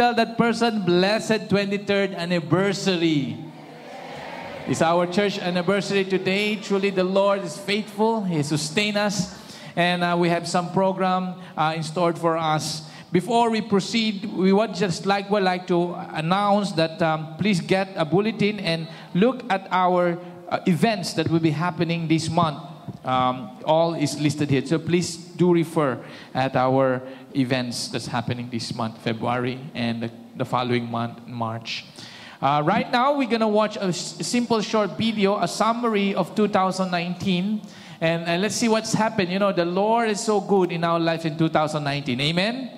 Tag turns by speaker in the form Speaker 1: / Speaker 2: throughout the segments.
Speaker 1: Tell that person, blessed 23rd anniversary. It's our church anniversary today. Truly, the Lord is faithful. He sustained us. And uh, we have some program uh, in store for us. Before we proceed, we would just like would like to announce that um, please get a bulletin and look at our uh, events that will be happening this month. Um, all is listed here, so please do refer at our events that's happening this month, February, and the, the following month, March. Uh, right now, we're gonna watch a, s- simple short video, a summary of 2019, and, and let's see what's happened. You know, the Lord is so good in our life in 2019. Amen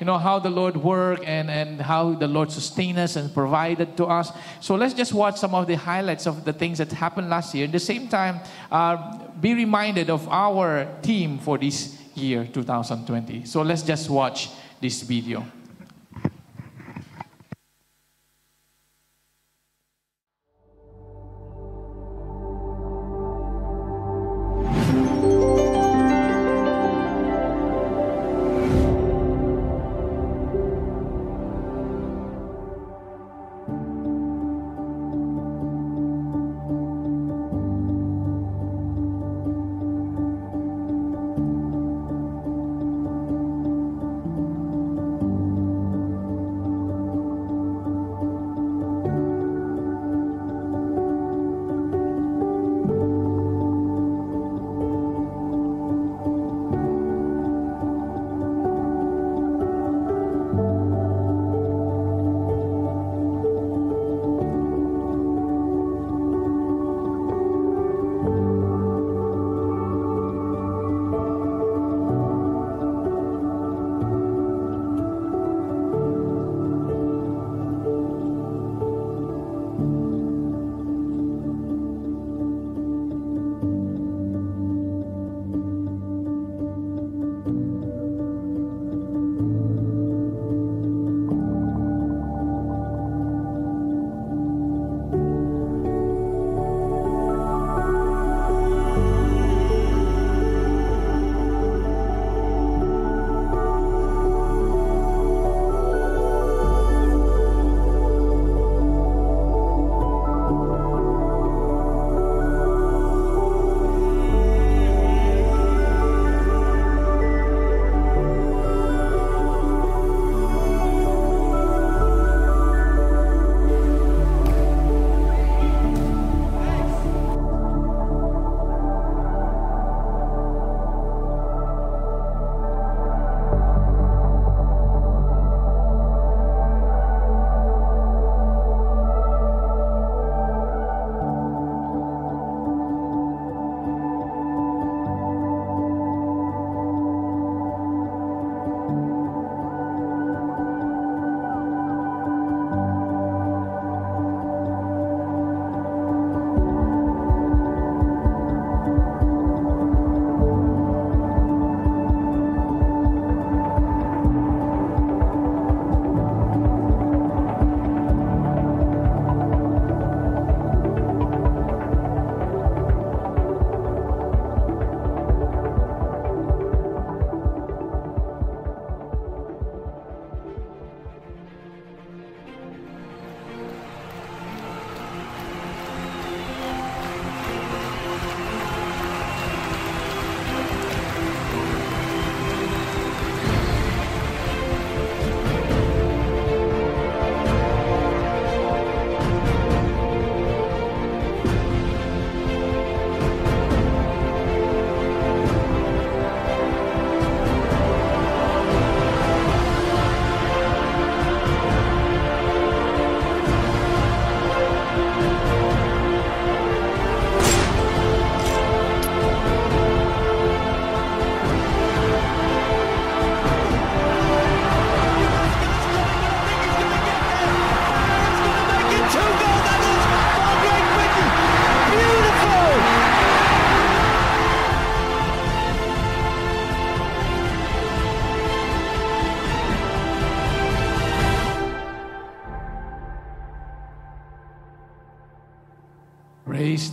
Speaker 1: you know how the lord worked and, and how the lord sustained us and provided to us so let's just watch some of the highlights of the things that happened last year at the same time uh, be reminded of our team for this year 2020 so let's just watch this video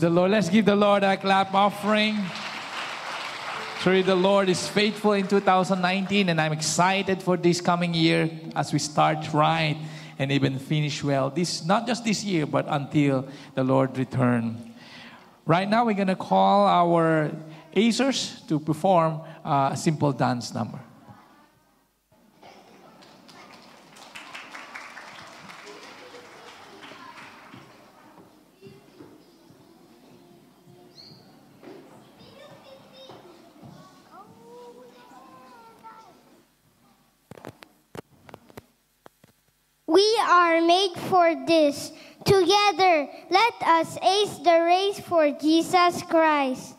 Speaker 1: the Lord. Let's give the Lord a clap offering. Truly, the Lord is faithful in 2019, and I'm excited for this coming year as we start right and even finish well. This not just this year, but until the Lord return. Right now, we're to call our acers to perform a simple dance number.
Speaker 2: For this. Together, let us ace the race for Jesus Christ.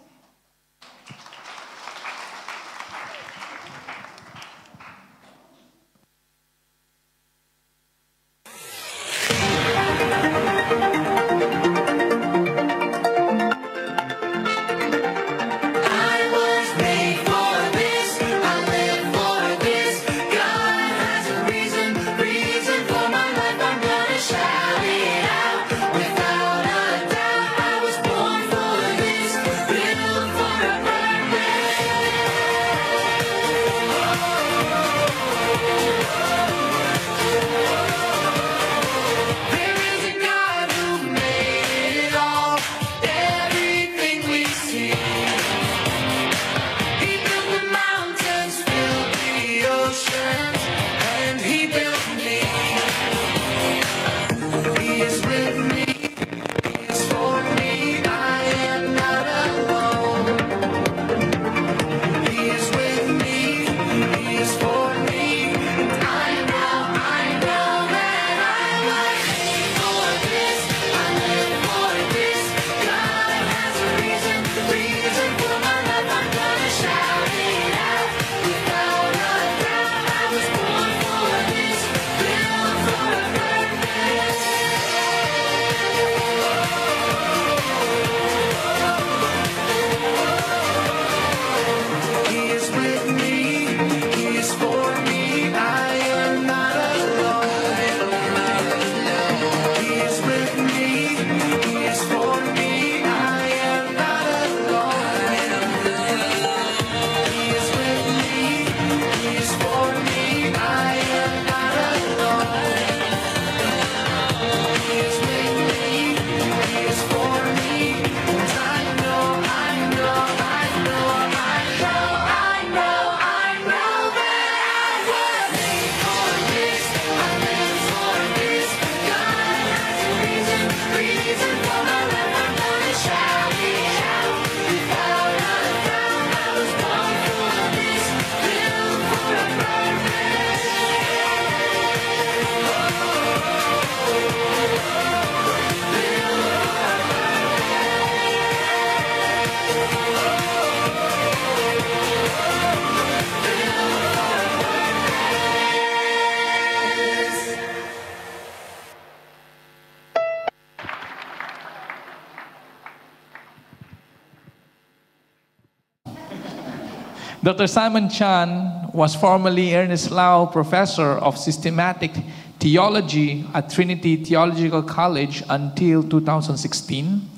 Speaker 1: Dr. Simon Chan was formerly Ernest Lau Professor of Systematic Theology at Trinity Theological College until 2016,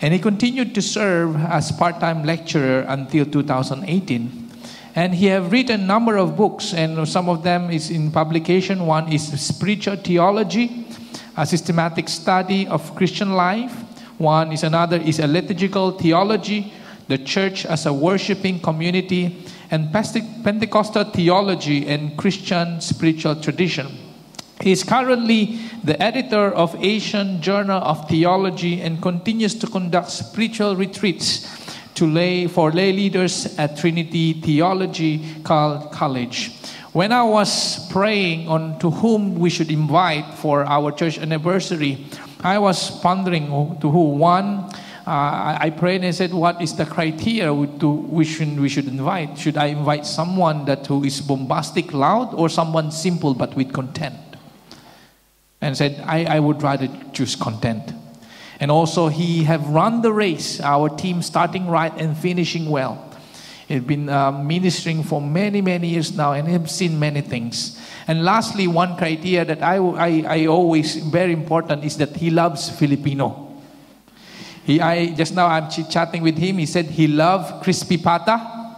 Speaker 1: and he continued to serve as part-time lecturer until 2018. And he have written a number of books, and some of them is in publication. One is Spiritual Theology, a systematic study of Christian life. One is another is a liturgical theology, the church as a worshiping community, and Pentecostal theology and Christian spiritual tradition. He is currently the editor of Asian Journal of Theology and continues to conduct spiritual retreats to lay for lay leaders at Trinity Theology College. When I was praying on to whom we should invite for our church anniversary, I was pondering to who one uh, I prayed and said, what is the criteria to we should, we should invite? Should I invite someone that who is bombastic, loud, or someone simple but with content? And said, I, I would rather choose content. And also, he have run the race, our team starting right and finishing well. He's been uh, ministering for many, many years now and have seen many things. And lastly, one criteria that I, I, I always, very important, is that he loves Filipino. He, I, just now I'm chatting with him. He said he loved crispy pata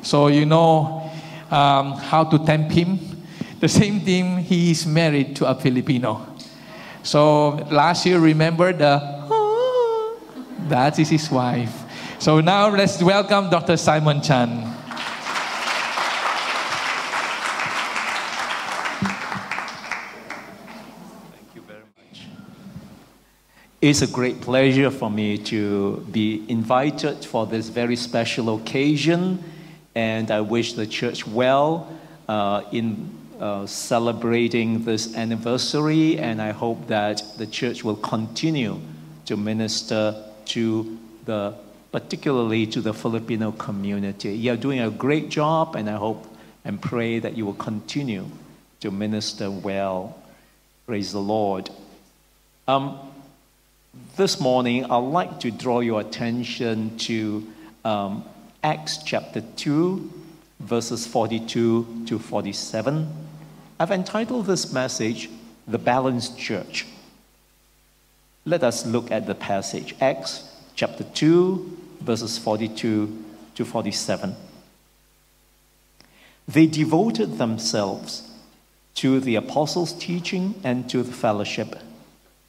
Speaker 1: So you know um, how to tempt him. The same thing. he is married to a Filipino. So last year, remember the that is his wife. So now let's welcome Dr. Simon Chan.
Speaker 3: It's a great pleasure for me to be invited for this very special occasion, and I wish the church well uh, in uh, celebrating this anniversary, and I hope that the church will continue to minister to the, particularly to the Filipino community. You're doing a great job, and I hope and pray that you will continue to minister well. Praise the Lord. Um, this morning, I'd like to draw your attention to um, Acts chapter 2, verses 42 to 47. I've entitled this message, The Balanced Church. Let us look at the passage, Acts chapter 2, verses 42 to 47. They devoted themselves to the apostles' teaching and to the fellowship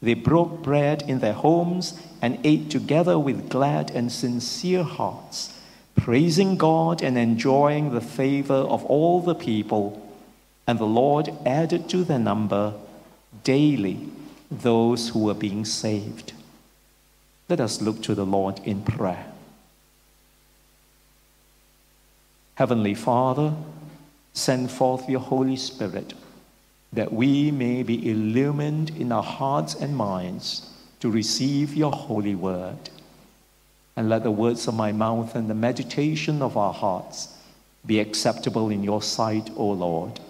Speaker 3: They broke bread in their homes and ate together with glad and sincere hearts, praising God and enjoying the favor of all the people. And the Lord added to their number daily those who were being saved. Let us look to the Lord in prayer. Heavenly Father, send forth your Holy Spirit that we may be illumined in our hearts and minds to receive your holy word. And let the words of my mouth and the meditation of our hearts be acceptable in your sight, O Lord,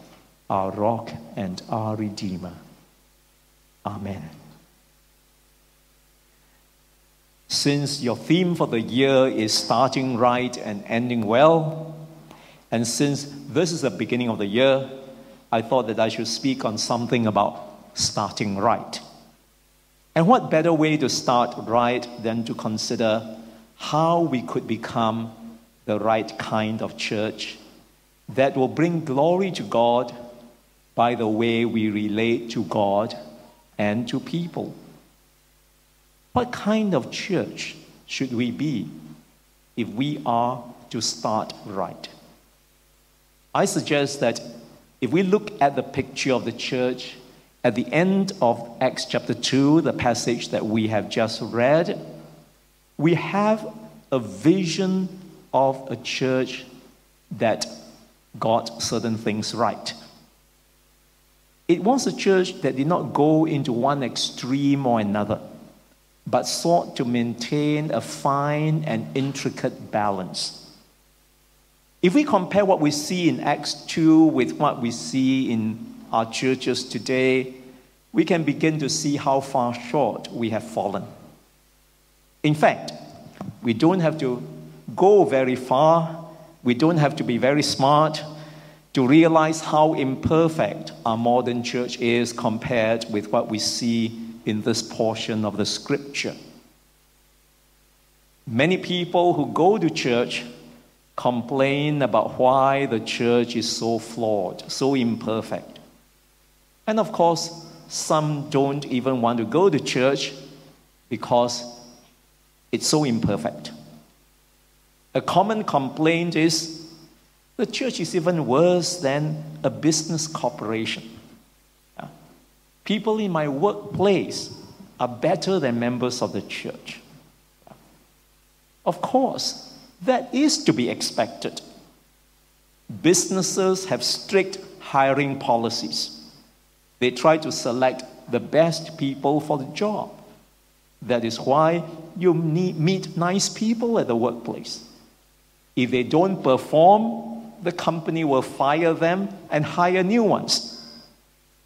Speaker 3: our rock and our redeemer. Amen. Since your theme for the year is starting right and ending well, and since this is the beginning of the year, I thought that I should speak on something about starting right. And what better way to start right than to consider how we could become the right kind of church that will bring glory to God by the way we relate to God and to people. What kind of church should we be if we are to start right? I suggest that if we look at the picture of the church at the end of Acts chapter 2, the passage that we have just read, we have a vision of a church that got certain things right. It was a church that did not go into one extreme or another, but sought to maintain a fine and intricate balance. If we compare what we see in Acts 2 with what we see in our churches today, we can begin to see how far short we have fallen. In fact, we don't have to go very far, we don't have to be very smart to realize how imperfect our modern church is compared with what we see in this portion of the scripture. Many people who go to church complain about why the church is so flawed, so imperfect. And of course, some don't even want to go to church because it's so imperfect. A common complaint is the church is even worse than a business corporation. People in my workplace are better than members of the church. Of course, that is to be expected. Businesses have strict hiring policies. They try to select the best people for the job. That is why you need, meet nice people at the workplace. If they don't perform, the company will fire them and hire new ones.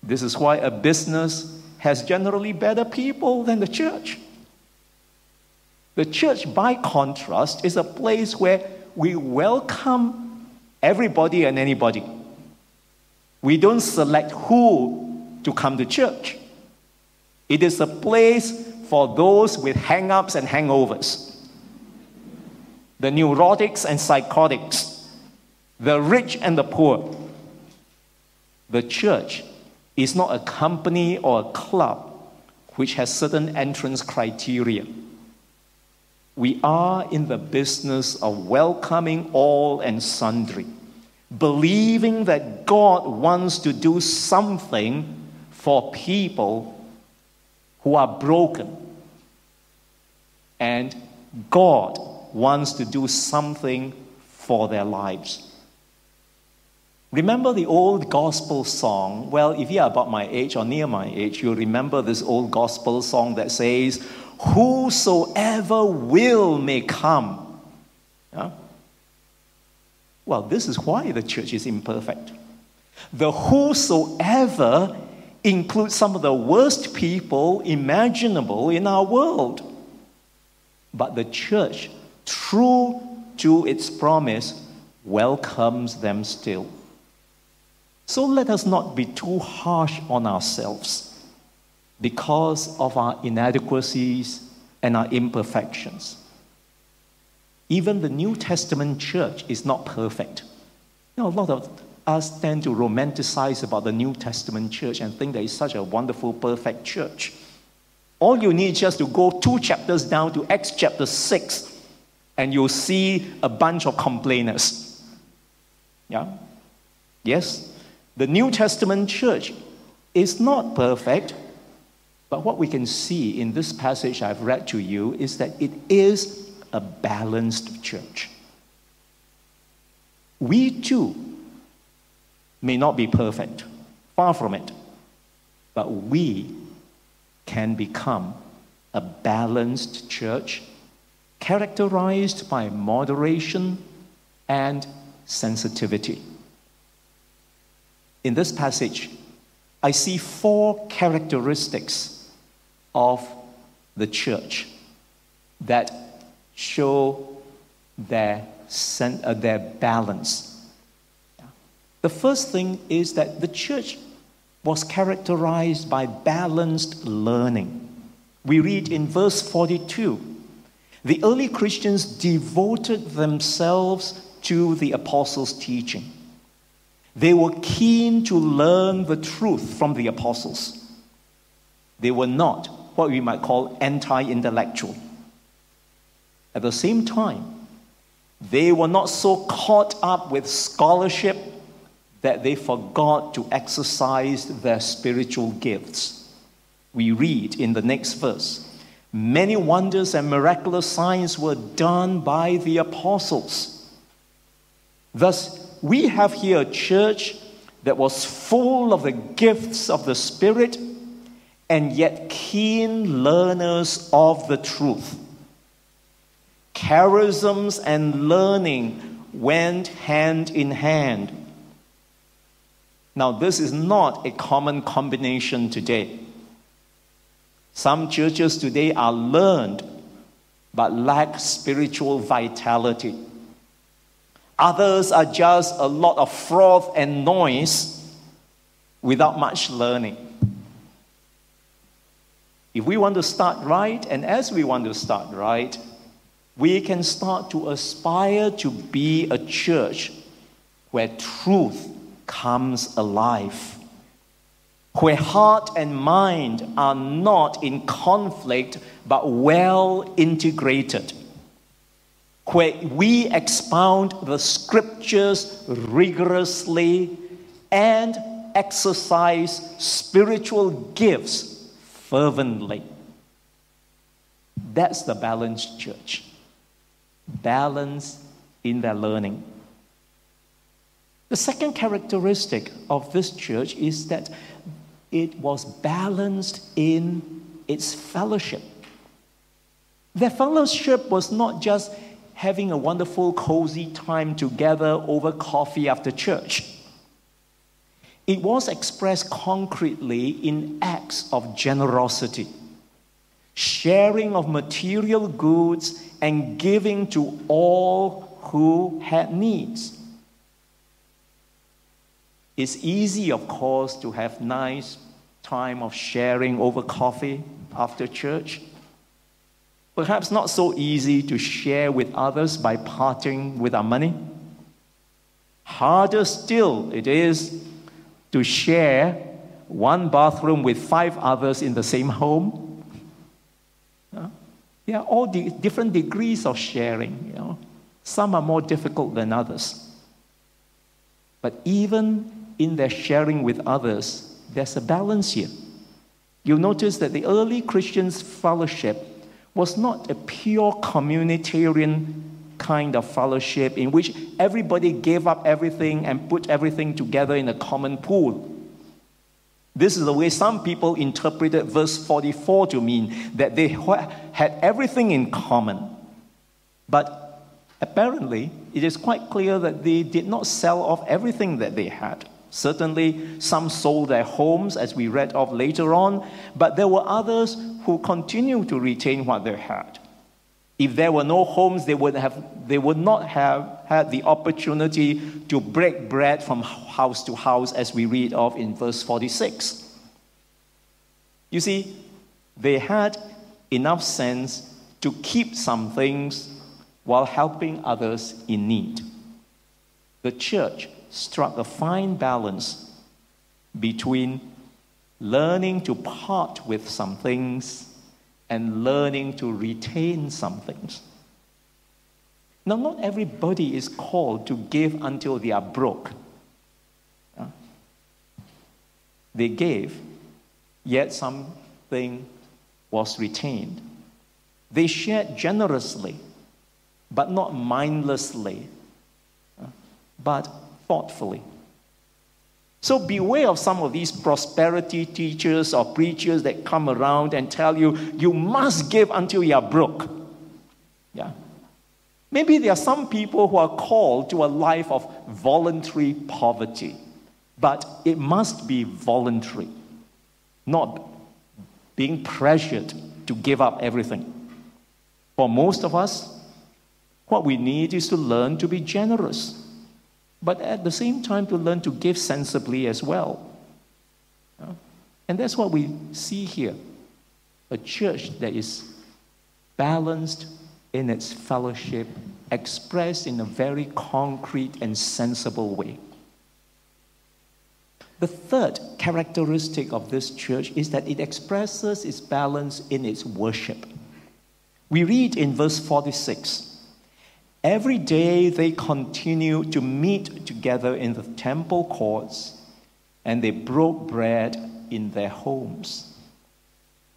Speaker 3: This is why a business has generally better people than the church. The church, by contrast, is a place where we welcome everybody and anybody. We don't select who to come to church. It is a place for those with hang ups and hangovers, the neurotics and psychotics, the rich and the poor. The church is not a company or a club which has certain entrance criteria. We are in the business of welcoming all and sundry, believing that God wants to do something for people who are broken. And God wants to do something for their lives. Remember the old gospel song? Well, if you are about my age or near my age, you'll remember this old gospel song that says, Whosoever will may come. Well, this is why the church is imperfect. The whosoever includes some of the worst people imaginable in our world. But the church, true to its promise, welcomes them still. So let us not be too harsh on ourselves because of our inadequacies and our imperfections. Even the New Testament church is not perfect. You know, a lot of us tend to romanticize about the New Testament church and think that it's such a wonderful, perfect church. All you need is just to go two chapters down to Acts chapter 6, and you'll see a bunch of complainers. Yeah? Yes, the New Testament church is not perfect, but what we can see in this passage I've read to you is that it is a balanced church. We too may not be perfect, far from it, but we can become a balanced church characterized by moderation and sensitivity. In this passage, I see four characteristics of the church that show their, uh, their balance. The first thing is that the church was characterized by balanced learning. We read in verse 42 the early Christians devoted themselves to the apostles' teaching. They were keen to learn the truth from the apostles. They were not what we might call anti intellectual. At the same time, they were not so caught up with scholarship that they forgot to exercise their spiritual gifts. We read in the next verse many wonders and miraculous signs were done by the apostles. Thus, we have here a church that was full of the gifts of the Spirit and yet keen learners of the truth. Charisms and learning went hand in hand. Now, this is not a common combination today. Some churches today are learned but lack spiritual vitality. Others are just a lot of froth and noise without much learning. If we want to start right, and as we want to start right, we can start to aspire to be a church where truth comes alive, where heart and mind are not in conflict but well integrated where we expound the scriptures rigorously and exercise spiritual gifts fervently. That's the balanced church. Balance in their learning. The second characteristic of this church is that it was balanced in its fellowship. Their fellowship was not just having a wonderful, cozy time together over coffee after church. It was expressed concretely in acts of generosity, sharing of material goods, and giving to all who had needs. It's easy, of course, to have nice time of sharing over coffee after church. Perhaps not so easy to share with others by parting with our money. Harder still it is to share one bathroom with five others in the same home. Yeah, there are all the different degrees of sharing. You know. Some are more difficult than others. But even in their sharing with others, there's a balance here. You'll notice that the early Christians' fellowship was not a pure communitarian kind of fellowship in which everybody gave up everything and put everything together in a common pool. This is the way some people interpreted verse 44 to mean that they had everything in common. But apparently, it is quite clear that they did not sell off everything that they had. Certainly, some sold their homes, as we read of later on, but there were others who continued to retain what they had. If there were no homes, they would, have, they would not have had the opportunity to break bread from house to house, as we read of in verse 46. You see, they had enough sense to keep some things while helping others in need. The church struck a fine balance between learning to part with some things and learning to retain some things. Now, not everybody is called to give until they are broke. They gave, yet something was retained. They shared generously, but not mindlessly, but thoughtfully. So beware of some of these prosperity teachers or preachers that come around and tell you, you must give until you are broke. Yeah. Maybe there are some people who are called to a life of voluntary poverty, but it must be voluntary, not being pressured to give up everything. For most of us, what we need is to learn to be generous but at the same time to learn to give sensibly as well. And that's what we see here a church that is balanced in its fellowship, expressed in a very concrete and sensible way. The third characteristic of this church is that it expresses its balance in its worship. We read in verse 46 Every day they continued to meet together in the temple courts and they broke bread in their homes.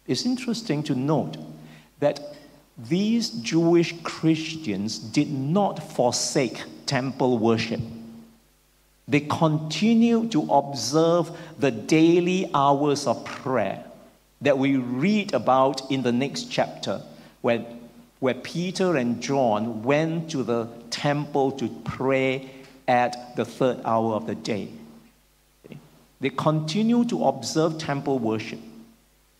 Speaker 3: It's interesting to note that these Jewish Christians did not forsake temple worship. They continued to observe the daily hours of prayer that we read about in the next chapter when where Peter and John went to the temple to pray at the third hour of the day. They continue to observe temple worship.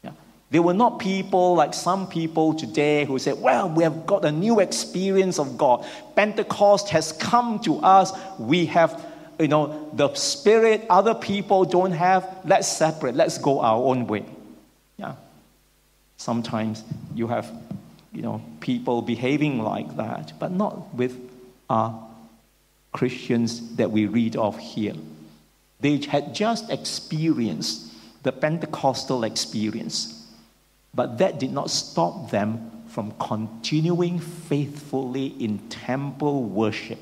Speaker 3: Yeah. They were not people like some people today who say, Well, we have got a new experience of God. Pentecost has come to us. We have, you know, the Spirit other people don't have. Let's separate. Let's go our own way. Yeah. Sometimes you have you know, people behaving like that, but not with our Christians that we read of here. They had just experienced the Pentecostal experience, but that did not stop them from continuing faithfully in temple worship.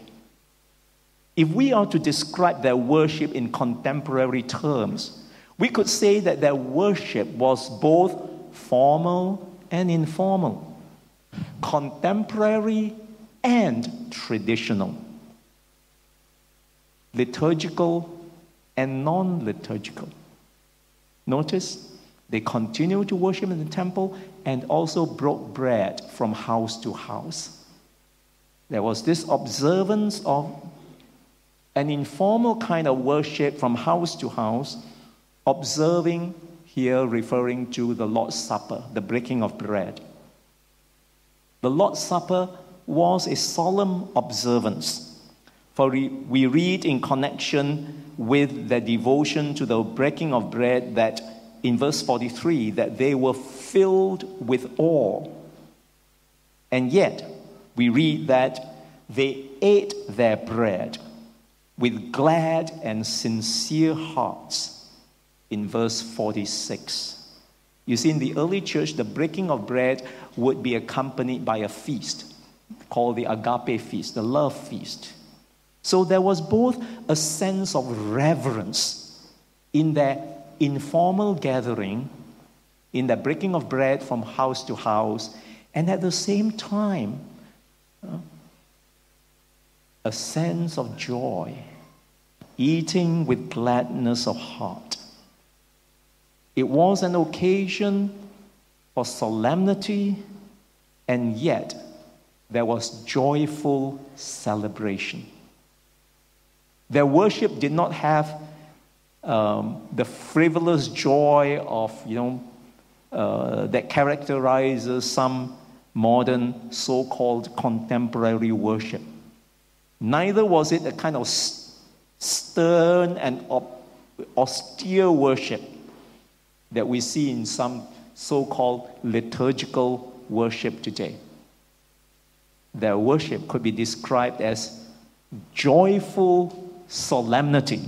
Speaker 3: If we are to describe their worship in contemporary terms, we could say that their worship was both formal and informal contemporary and traditional, liturgical and non liturgical. Notice they continued to worship in the temple and also broke bread from house to house. There was this observance of an informal kind of worship from house to house, observing here referring to the Lord's Supper, the breaking of bread. The Lord's Supper was a solemn observance. For we read in connection with the devotion to the breaking of bread that in verse 43 that they were filled with awe. And yet, we read that they ate their bread with glad and sincere hearts in verse 46. You see, in the early church, the breaking of bread would be accompanied by a feast called the agape feast, the love feast. So there was both a sense of reverence in their informal gathering, in the breaking of bread from house to house, and at the same time, uh, a sense of joy, eating with gladness of heart. It was an occasion for solemnity, and yet there was joyful celebration. Their worship did not have um, the frivolous joy of, you know, uh, that characterizes some modern so called contemporary worship. Neither was it a kind of stern and austere worship that we see in some so called liturgical worship today. Their worship could be described as joyful solemnity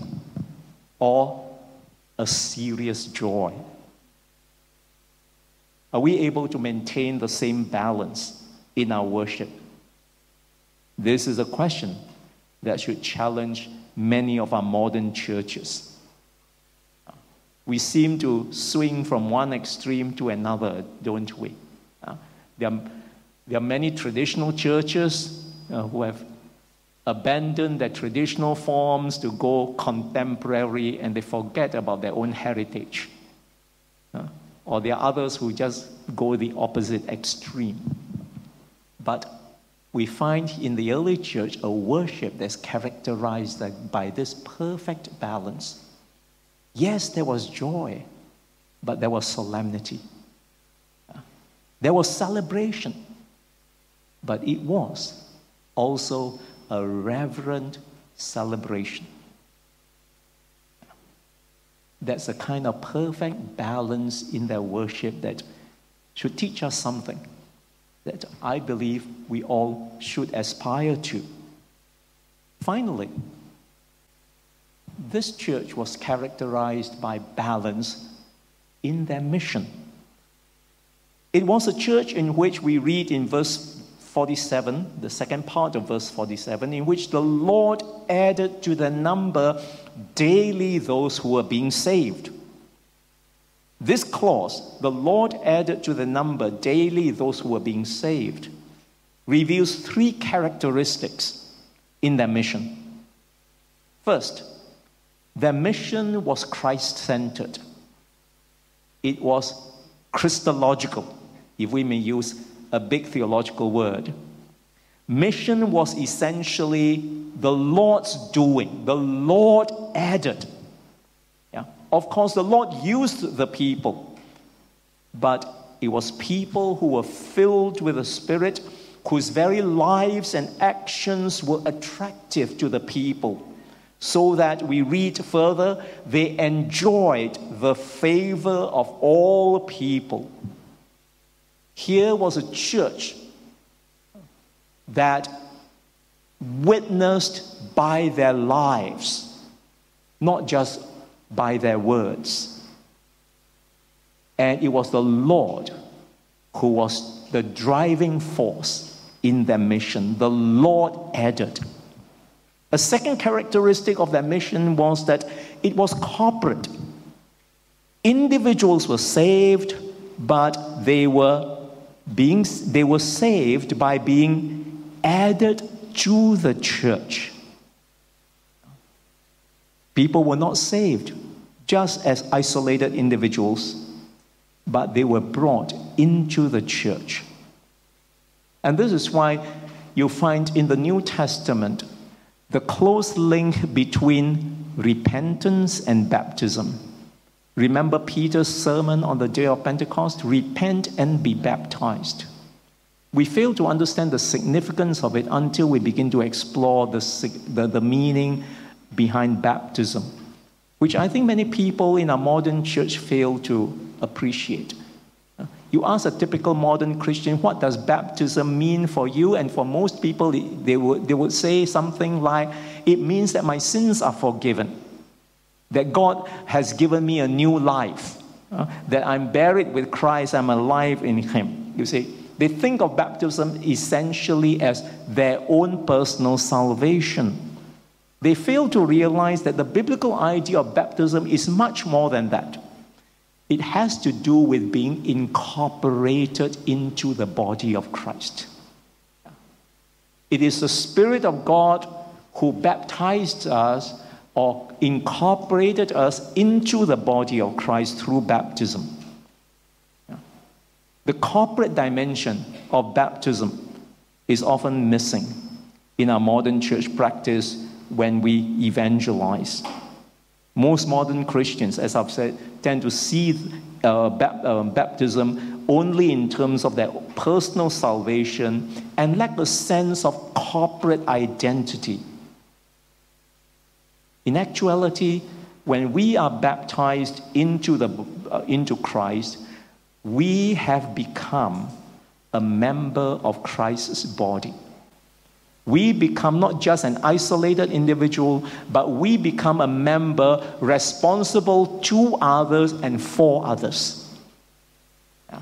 Speaker 3: or a serious joy. Are we able to maintain the same balance in our worship? This is a question that should challenge many of our modern churches. We seem to swing from one extreme to another, don't we? Uh, there, are, there are many traditional churches uh, who have abandoned their traditional forms to go contemporary and they forget about their own heritage. Uh, or there are others who just go the opposite extreme. But we find in the early church a worship that's characterized by this perfect balance. Yes, there was joy, but there was solemnity. There was celebration, but it was also a reverent celebration. That's a kind of perfect balance in their worship that should teach us something that I believe we all should aspire to. Finally, this church was characterized by balance in their mission. It was a church in which we read in verse 47, the second part of verse 47, in which the Lord added to the number daily those who were being saved. This clause, the Lord added to the number daily those who were being saved, reveals three characteristics in their mission. First, their mission was Christ centered, it was Christological, if we may use a big theological word. Mission was essentially the Lord's doing, the Lord added of course, the Lord used the people, but it was people who were filled with the Spirit, whose very lives and actions were attractive to the people. So that we read further, they enjoyed the favor of all people. Here was a church that witnessed by their lives, not just by their words. And it was the Lord who was the driving force in their mission. The Lord added. A second characteristic of that mission was that it was corporate. Individuals were saved, but they were being they were saved by being added to the church. People were not saved just as isolated individuals, but they were brought into the church. And this is why you find in the New Testament the close link between repentance and baptism. Remember Peter's sermon on the day of Pentecost? Repent and be baptized. We fail to understand the significance of it until we begin to explore the, the, the meaning behind baptism, which I think many people in our modern church fail to appreciate. You ask a typical modern Christian, what does baptism mean for you? And for most people, they would, they would say something like, it means that my sins are forgiven, that God has given me a new life, uh, that I'm buried with Christ, I'm alive in Him. You see, they think of baptism essentially as their own personal salvation. They fail to realize that the biblical idea of baptism is much more than that. It has to do with being incorporated into the body of Christ. It is the Spirit of God who baptized us or incorporated us into the body of Christ through baptism. The corporate dimension of baptism is often missing in our modern church practice when we evangelize. Most modern Christians, as I've said, tend to see uh, uh, baptism only in terms of their personal salvation and lack a sense of corporate identity. In actuality, when we are baptized into, the, uh, into Christ, we have become a member of Christ's body we become not just an isolated individual, but we become a member responsible to others and for others. Yeah.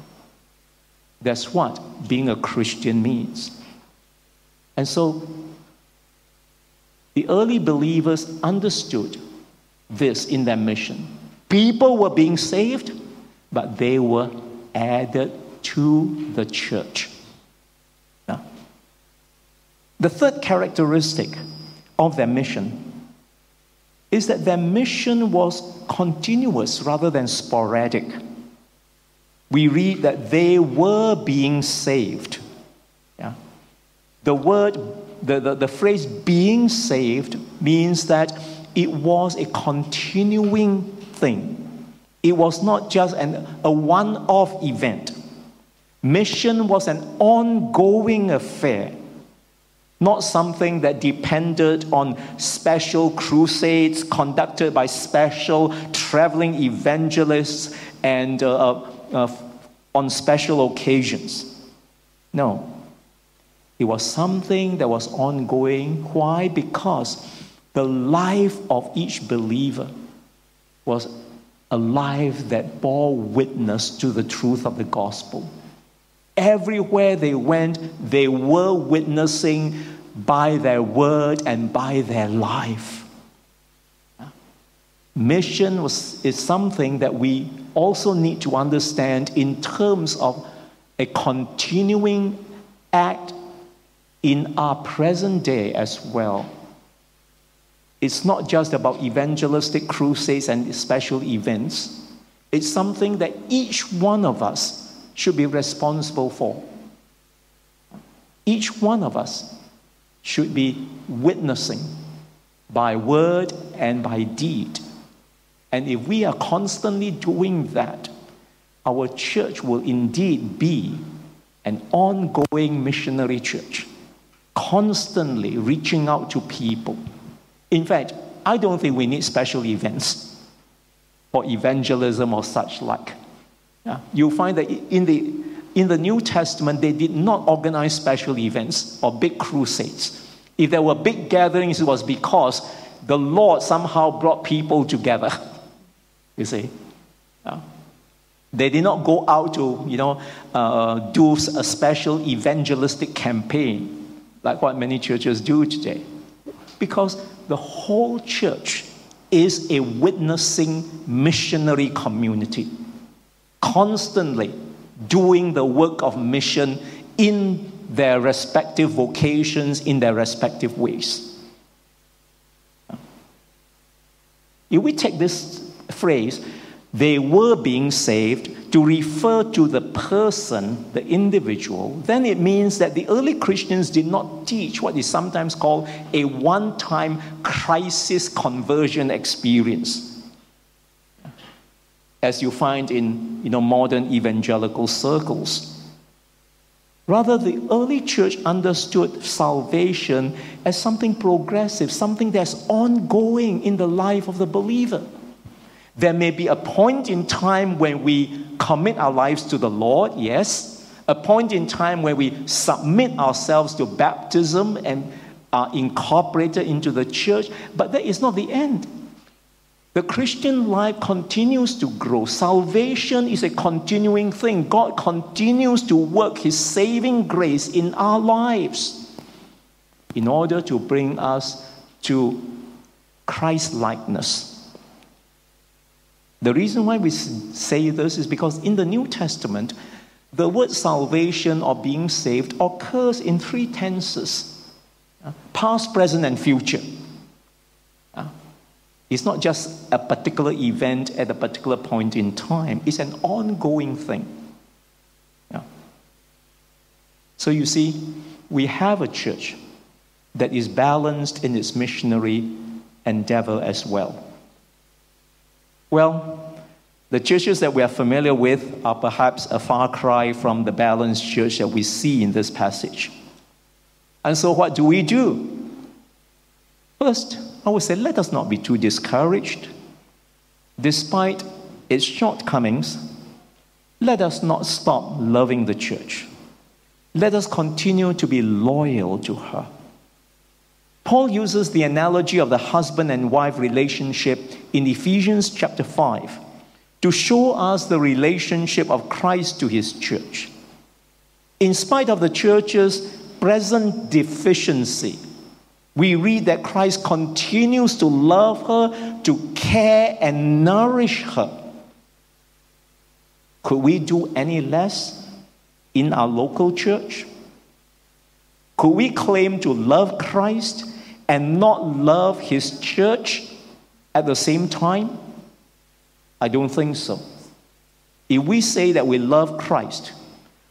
Speaker 3: That's what being a Christian means. And so, the early believers understood this in their mission. People were being saved, but they were added to the church. The third characteristic of their mission is that their mission was continuous rather than sporadic. We read that they were being saved. Yeah? The word, the, the, the phrase being saved means that it was a continuing thing. It was not just an, a one off event. Mission was an ongoing affair not something that depended on special crusades conducted by special traveling evangelists and uh, uh, uh, on special occasions. No. It was something that was ongoing. Why? Because the life of each believer was a life that bore witness to the truth of the gospel. Everywhere they went, they were witnessing by their word and by their life. Mission was, is something that we also need to understand in terms of a continuing act in our present day as well. It's not just about evangelistic crusades and special events. It's something that each one of us should be responsible for. Each one of us should be witnessing by word and by deed. And if we are constantly doing that, our church will indeed be an ongoing missionary church, constantly reaching out to people. In fact, I don't think we need special events for evangelism or such like. Yeah. You'll find that in the, in the New Testament, they did not organize special events or big crusades. If there were big gatherings, it was because the Lord somehow brought people together. You see? Yeah. They did not go out to, you know, uh, do a special evangelistic campaign like what many churches do today. Because the whole church is a witnessing missionary community constantly doing the work of mission in their respective vocations, in their respective ways. If we take this phrase, they were being saved to refer to the person, the individual, then it means that the early Christians did not teach what is sometimes called a one time crisis conversion experience. As you find in you know, modern evangelical circles. Rather, the early church understood salvation as something progressive, something that's ongoing in the life of the believer. There may be a point in time when we commit our lives to the Lord, yes. A point in time where we submit ourselves to baptism and are incorporated into the church, but that is not the end. The Christian life continues to grow. Salvation is a continuing thing. God continues to work His saving grace in our lives in order to bring us to Christ likeness. The reason why we say this is because in the New Testament, the word salvation or being saved occurs in three tenses uh, past, present, and future. It's not just a particular event at a particular point in time, it's an ongoing thing. Yeah. So you see, we have a church that is balanced in its missionary endeavor as well. Well, the churches that we are familiar with are perhaps a far cry from the balanced church that we see in this passage. And so, what do we do? First, I would say let us not be too discouraged. Despite its shortcomings, let us not stop loving the church. Let us continue to be loyal to her. Paul uses the analogy of the husband and wife relationship in Ephesians chapter 5 to show us the relationship of Christ to his church. In spite of the church's present deficiency, we read that Christ continues to love her, to care and nourish her. Could we do any less in our local church? Could we claim to love Christ and not love his church at the same time? I don't think so. If we say that we love Christ,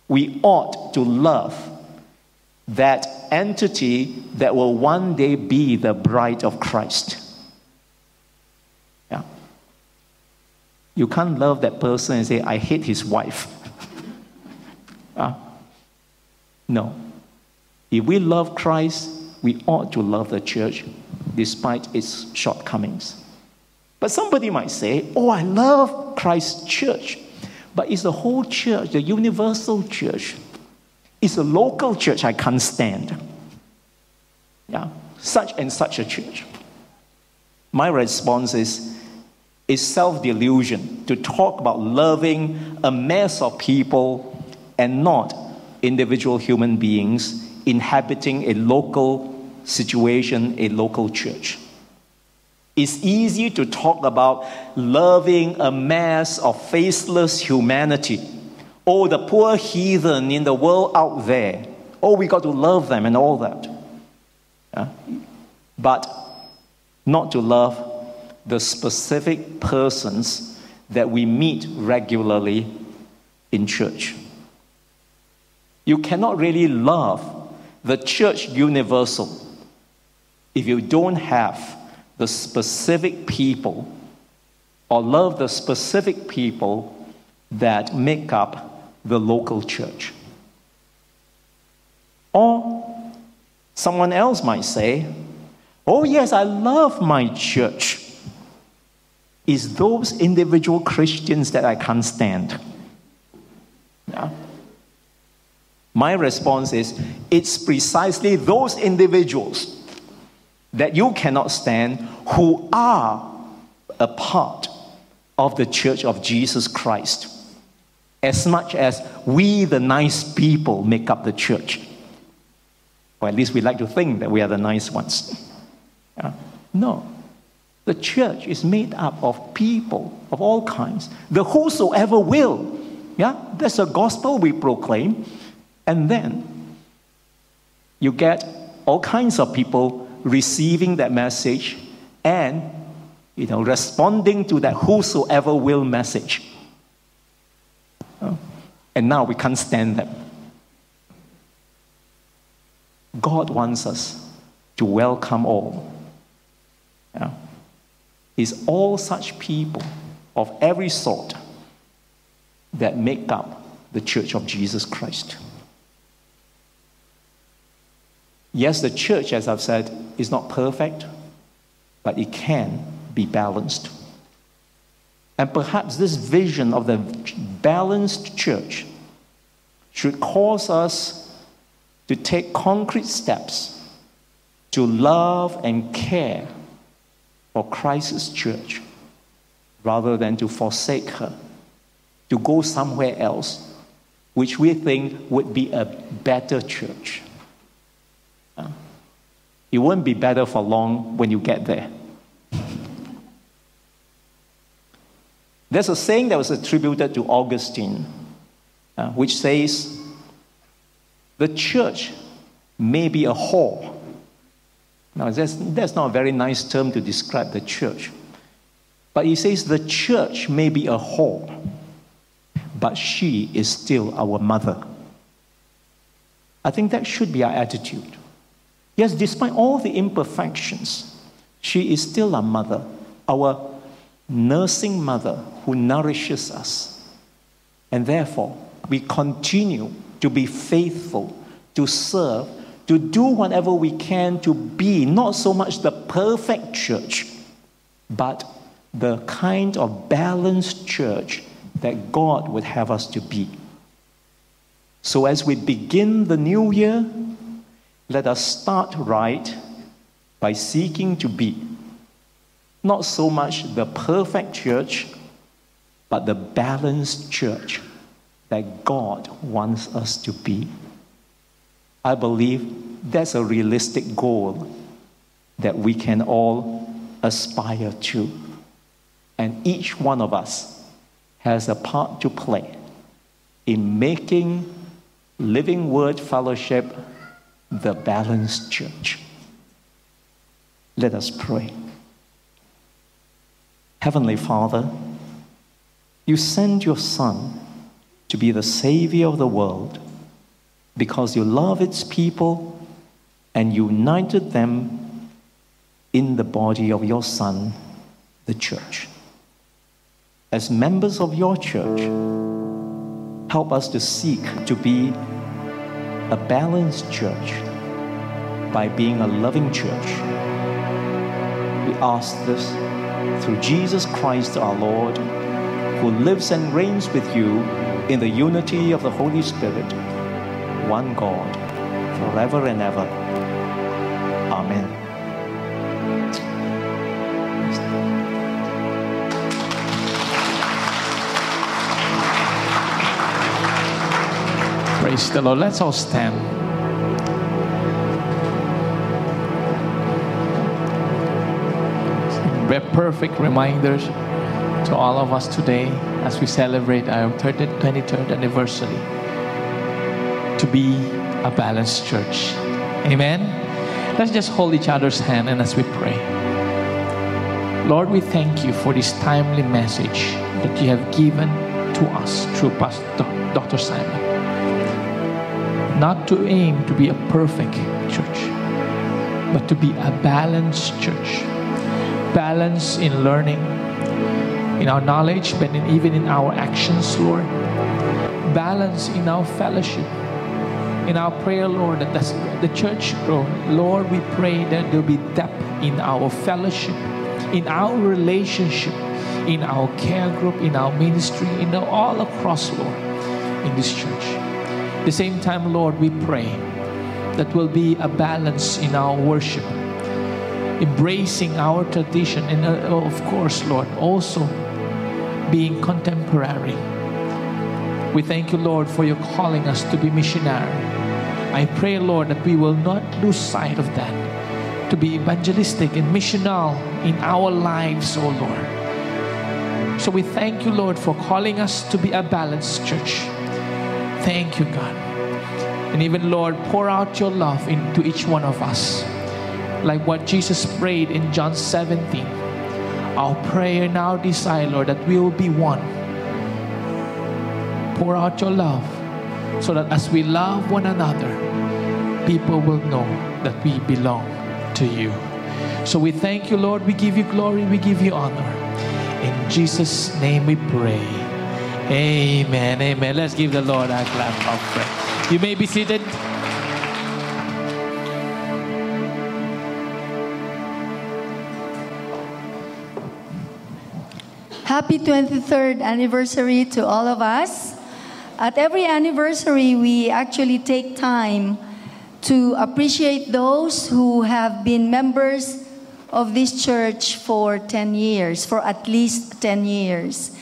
Speaker 3: we ought to love that entity that will one day be the bride of Christ. Yeah. You can't love that person and say, I hate his wife. uh, no. If we love Christ, we ought to love the church despite its shortcomings. But somebody might say, Oh, I love Christ's church. But it's the whole church, the universal church. It's a local church I can't stand. Yeah, such and such a church. My response is, is self delusion to talk about loving a mass of people and not individual human beings inhabiting a local situation, a local church. It's easy to talk about loving a mass of faceless humanity. Oh, the poor heathen in the world out there. Oh, we got to love them and all that. Yeah? But not to love the specific persons that we meet regularly in church. You cannot really love the church universal if you don't have the specific people or love the specific people that make up the local church. Or someone else might say, Oh, yes, I love my church. It's those individual Christians that I can't stand. Yeah. My response is, it's precisely those individuals that you cannot stand who are a part of the church of Jesus Christ, as much as we, the nice people, make up the church. Or at least we like to think that we are the nice ones. Yeah? No. The church is made up of people of all kinds. The whosoever will. Yeah? That's the gospel we proclaim. And then you get all kinds of people receiving that message and you know, responding to that whosoever will message. And now we can't stand them. God wants us to welcome all. Yeah. It's all such people of every sort that make up the church of Jesus Christ. Yes, the church, as I've said, is not perfect, but it can be balanced. And perhaps this vision of the balanced church should cause us to take concrete steps to love and care for Christ's church rather than to forsake her, to go somewhere else, which we think would be a better church. It won't be better for long when you get there. There's a saying that was attributed to Augustine, uh, which says, The church may be a whore. Now, that's, that's not a very nice term to describe the church. But he says, The church may be a whore, but she is still our mother. I think that should be our attitude. Yes, despite all the imperfections, she is still our mother, our nursing mother who nourishes us. And therefore, we continue to be faithful, to serve, to do whatever we can to be not so much the perfect church, but the kind of balanced church that God would have us to be. So, as we begin the new year, let us start right by seeking to be not so much the perfect church, but the balanced church that God wants us to be. I believe that's a realistic goal that we can all aspire to. And each one of us has a part to play in making Living Word Fellowship the balanced church. Let us pray. Heavenly Father, you send your Son to be the Savior of the world because you love its people and united them in the body of your Son, the church. As members of your church, help us to seek to be a balanced church by being a loving church. We ask this through Jesus Christ our Lord, who lives and reigns with you in the unity of the Holy Spirit, one God, forever and ever. Amen.
Speaker 1: Praise the Lord. Let's all stand. Perfect reminders to all of us today as we celebrate our 30th, 23rd anniversary to be a balanced church. Amen. Let's just hold each other's hand and as we pray. Lord, we thank you for this timely message that you have given to us through Pastor Dr. Simon. Not to aim to be a perfect church, but to be a balanced church balance in learning, in our knowledge, but in, even in our actions, Lord. Balance in our fellowship, in our prayer, Lord, that the church grow. Lord, we pray that there'll be depth in our fellowship, in our relationship, in our care group, in our ministry, in the, all across, Lord, in this church. At the same time, Lord, we pray that will be a balance in our worship embracing our tradition, and uh, of course, Lord, also being contemporary. We thank you, Lord, for your calling us to be missionary. I pray, Lord, that we will not lose sight of that, to be evangelistic and missional in our lives, oh Lord. So we thank you, Lord, for calling us to be a balanced church. Thank you, God. And even, Lord, pour out your love into each one of us like what Jesus prayed in John 17. Our prayer now, desire, Lord, that we will be one. Pour out your love so that as we love one another, people will know that we belong to you. So we thank you, Lord. We give you glory. We give you honor. In Jesus' name we pray. Amen. Amen. Let's give the Lord a clap of praise. You may be seated.
Speaker 4: Happy 23rd anniversary to all of us. At every anniversary, we actually take time to appreciate those who have been members of this church for 10 years, for at least 10 years.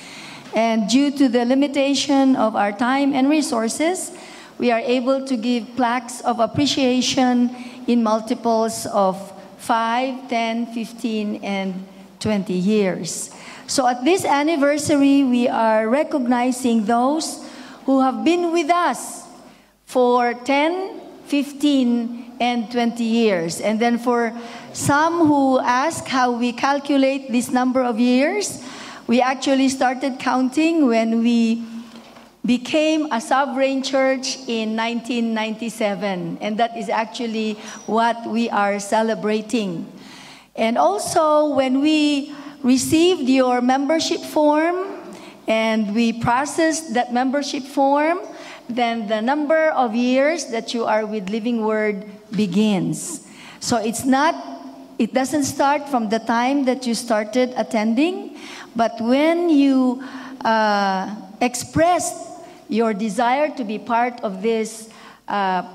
Speaker 4: And due to the limitation of our time and resources, we are able to give plaques of appreciation in multiples of 5, 10, 15, and 20 years. So at this anniversary, we are recognizing those who have been with us for 10, 15, and 20 years. And then for some who ask how we calculate this number of years, we actually started counting when we became a sovereign church in 1997. And that is actually what we are celebrating. And also, when we received your membership form and we processed that membership form, then the number of years that you are with Living Word begins. So it's not, it doesn't start from the time that you started attending, but when you uh, expressed your desire to be part of this uh,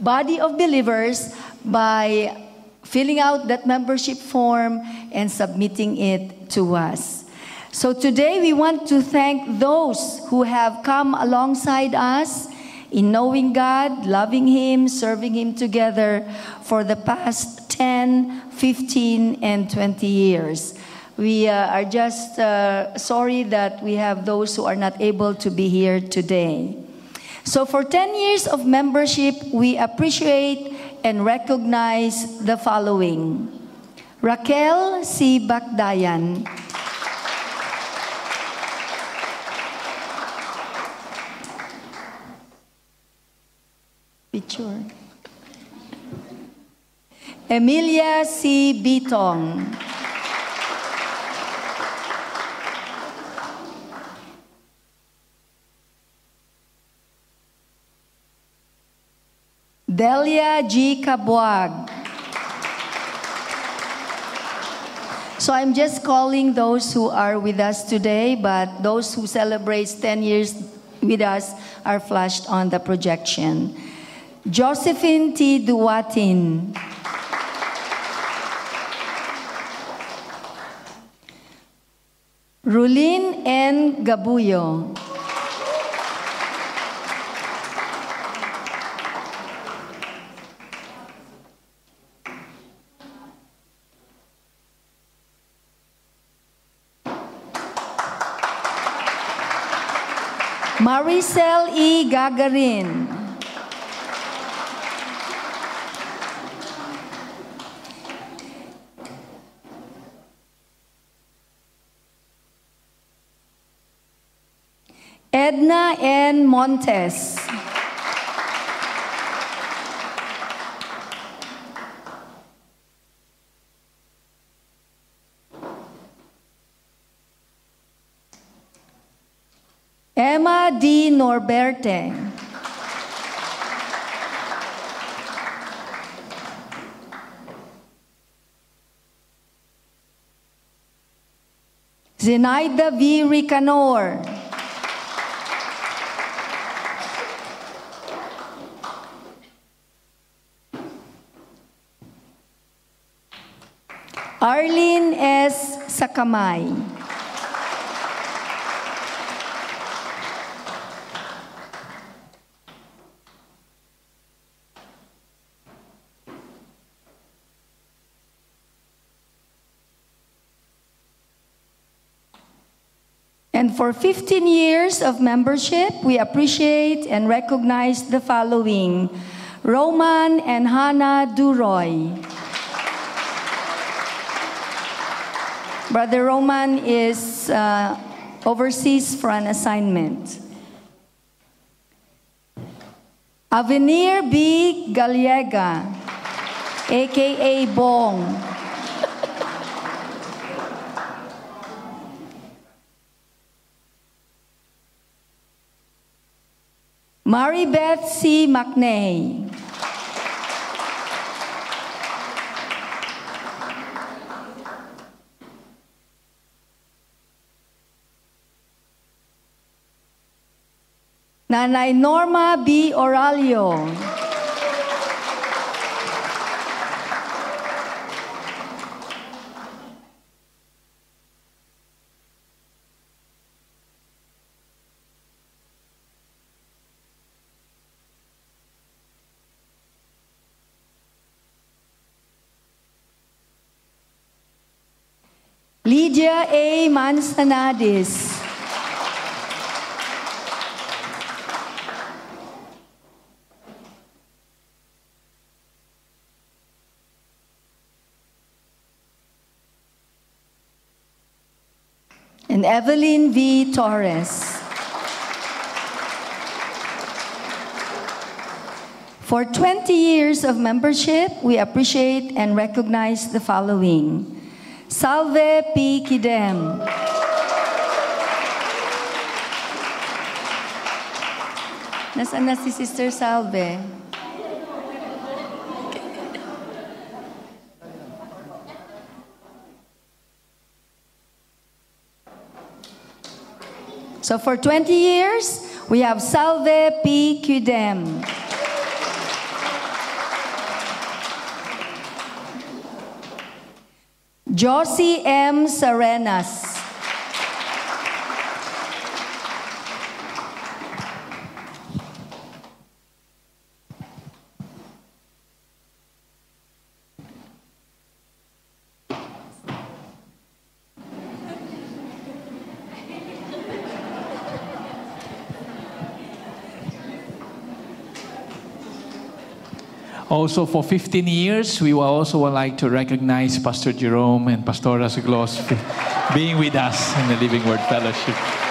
Speaker 4: body of believers by filling out that membership form and submitting it to us. So today we want to thank those who have come alongside us in knowing God, loving Him, serving Him together for the past 10, 15, and 20 years. We uh, are just uh, sorry that we have those who are not able to be here today. So, for 10 years of membership, we appreciate and recognize the following Raquel C. Bakdayan. Picture. Emilia C. Bitong. Delia G. Kabuag. So I'm just calling those who are with us today, but those who celebrate 10 years with us are flashed on the projection. Josephine T. Duwatin. Rulin N. Gabuyo. Maricel E. Gagarin. Edna N. Montes. D. Norberte. Zenaida V. Ricanor. Arlene S. Sakamay. And for 15 years of membership, we appreciate and recognize the following Roman and Hannah Duroy, Brother Roman is uh, overseas for an assignment. Avenir B. Gallega, aka Bong. Maribeth C. McNay. Nanay Norma B. Oralio. Lydia A. Manzanadis. and Evelyn V. Torres. For 20 years of membership, we appreciate and recognize the following Salve P. Kidem. Nasaan na si Sister Salve? So for 20 years, we have Salve P. Kudem. Josie M. Serenas.
Speaker 1: Also, for 15 years, we also would like to recognize Pastor Jerome and Pastora Siglos being with us in the Living Word Fellowship.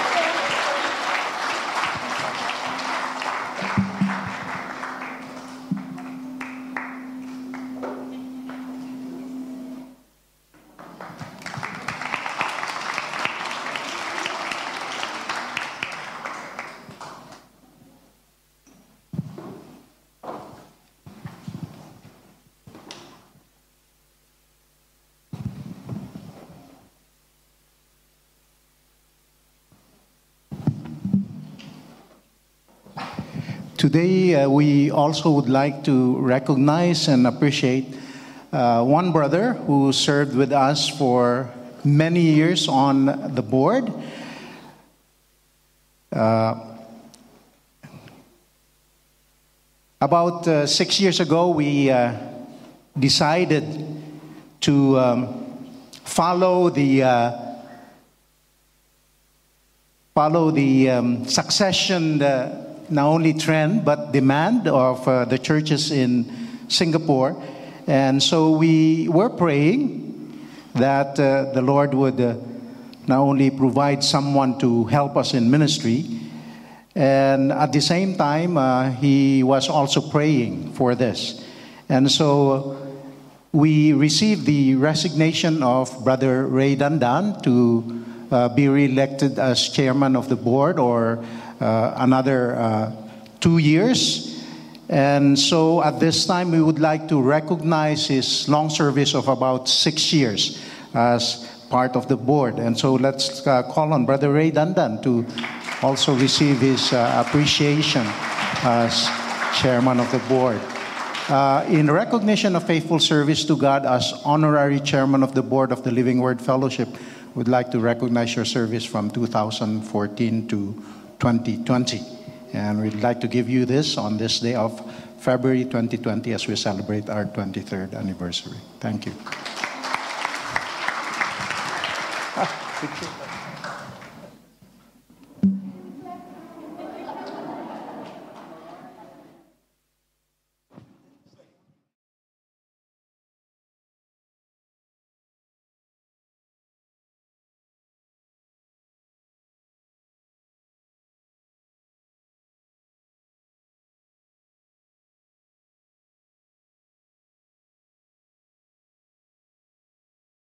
Speaker 5: We also would like to recognize and appreciate uh, one brother who served with us for many years on the board. Uh, about uh, six years ago, we uh, decided to um, follow the uh, follow the um, succession not only trend but demand of uh, the churches in Singapore. And so we were praying that uh, the Lord would uh, not only provide someone to help us in ministry, and at the same time, uh, he was also praying for this. And so we received the resignation of Brother Ray Dandan to uh, be re-elected as chairman of the board or another uh, two years. And so at this time, we would like to recognize his long service of about six years as part of the board. And so let's uh, call on Brother Ray Dandan to also receive his uh, appreciation as chairman of the board. Uh, in recognition of faithful service to God as honorary chairman of the board of the Living Word Fellowship, would like to recognize your service from 2014 to 2020. And we'd like to give you this on this day of February 2020 as we celebrate our 23rd anniversary. Thank you.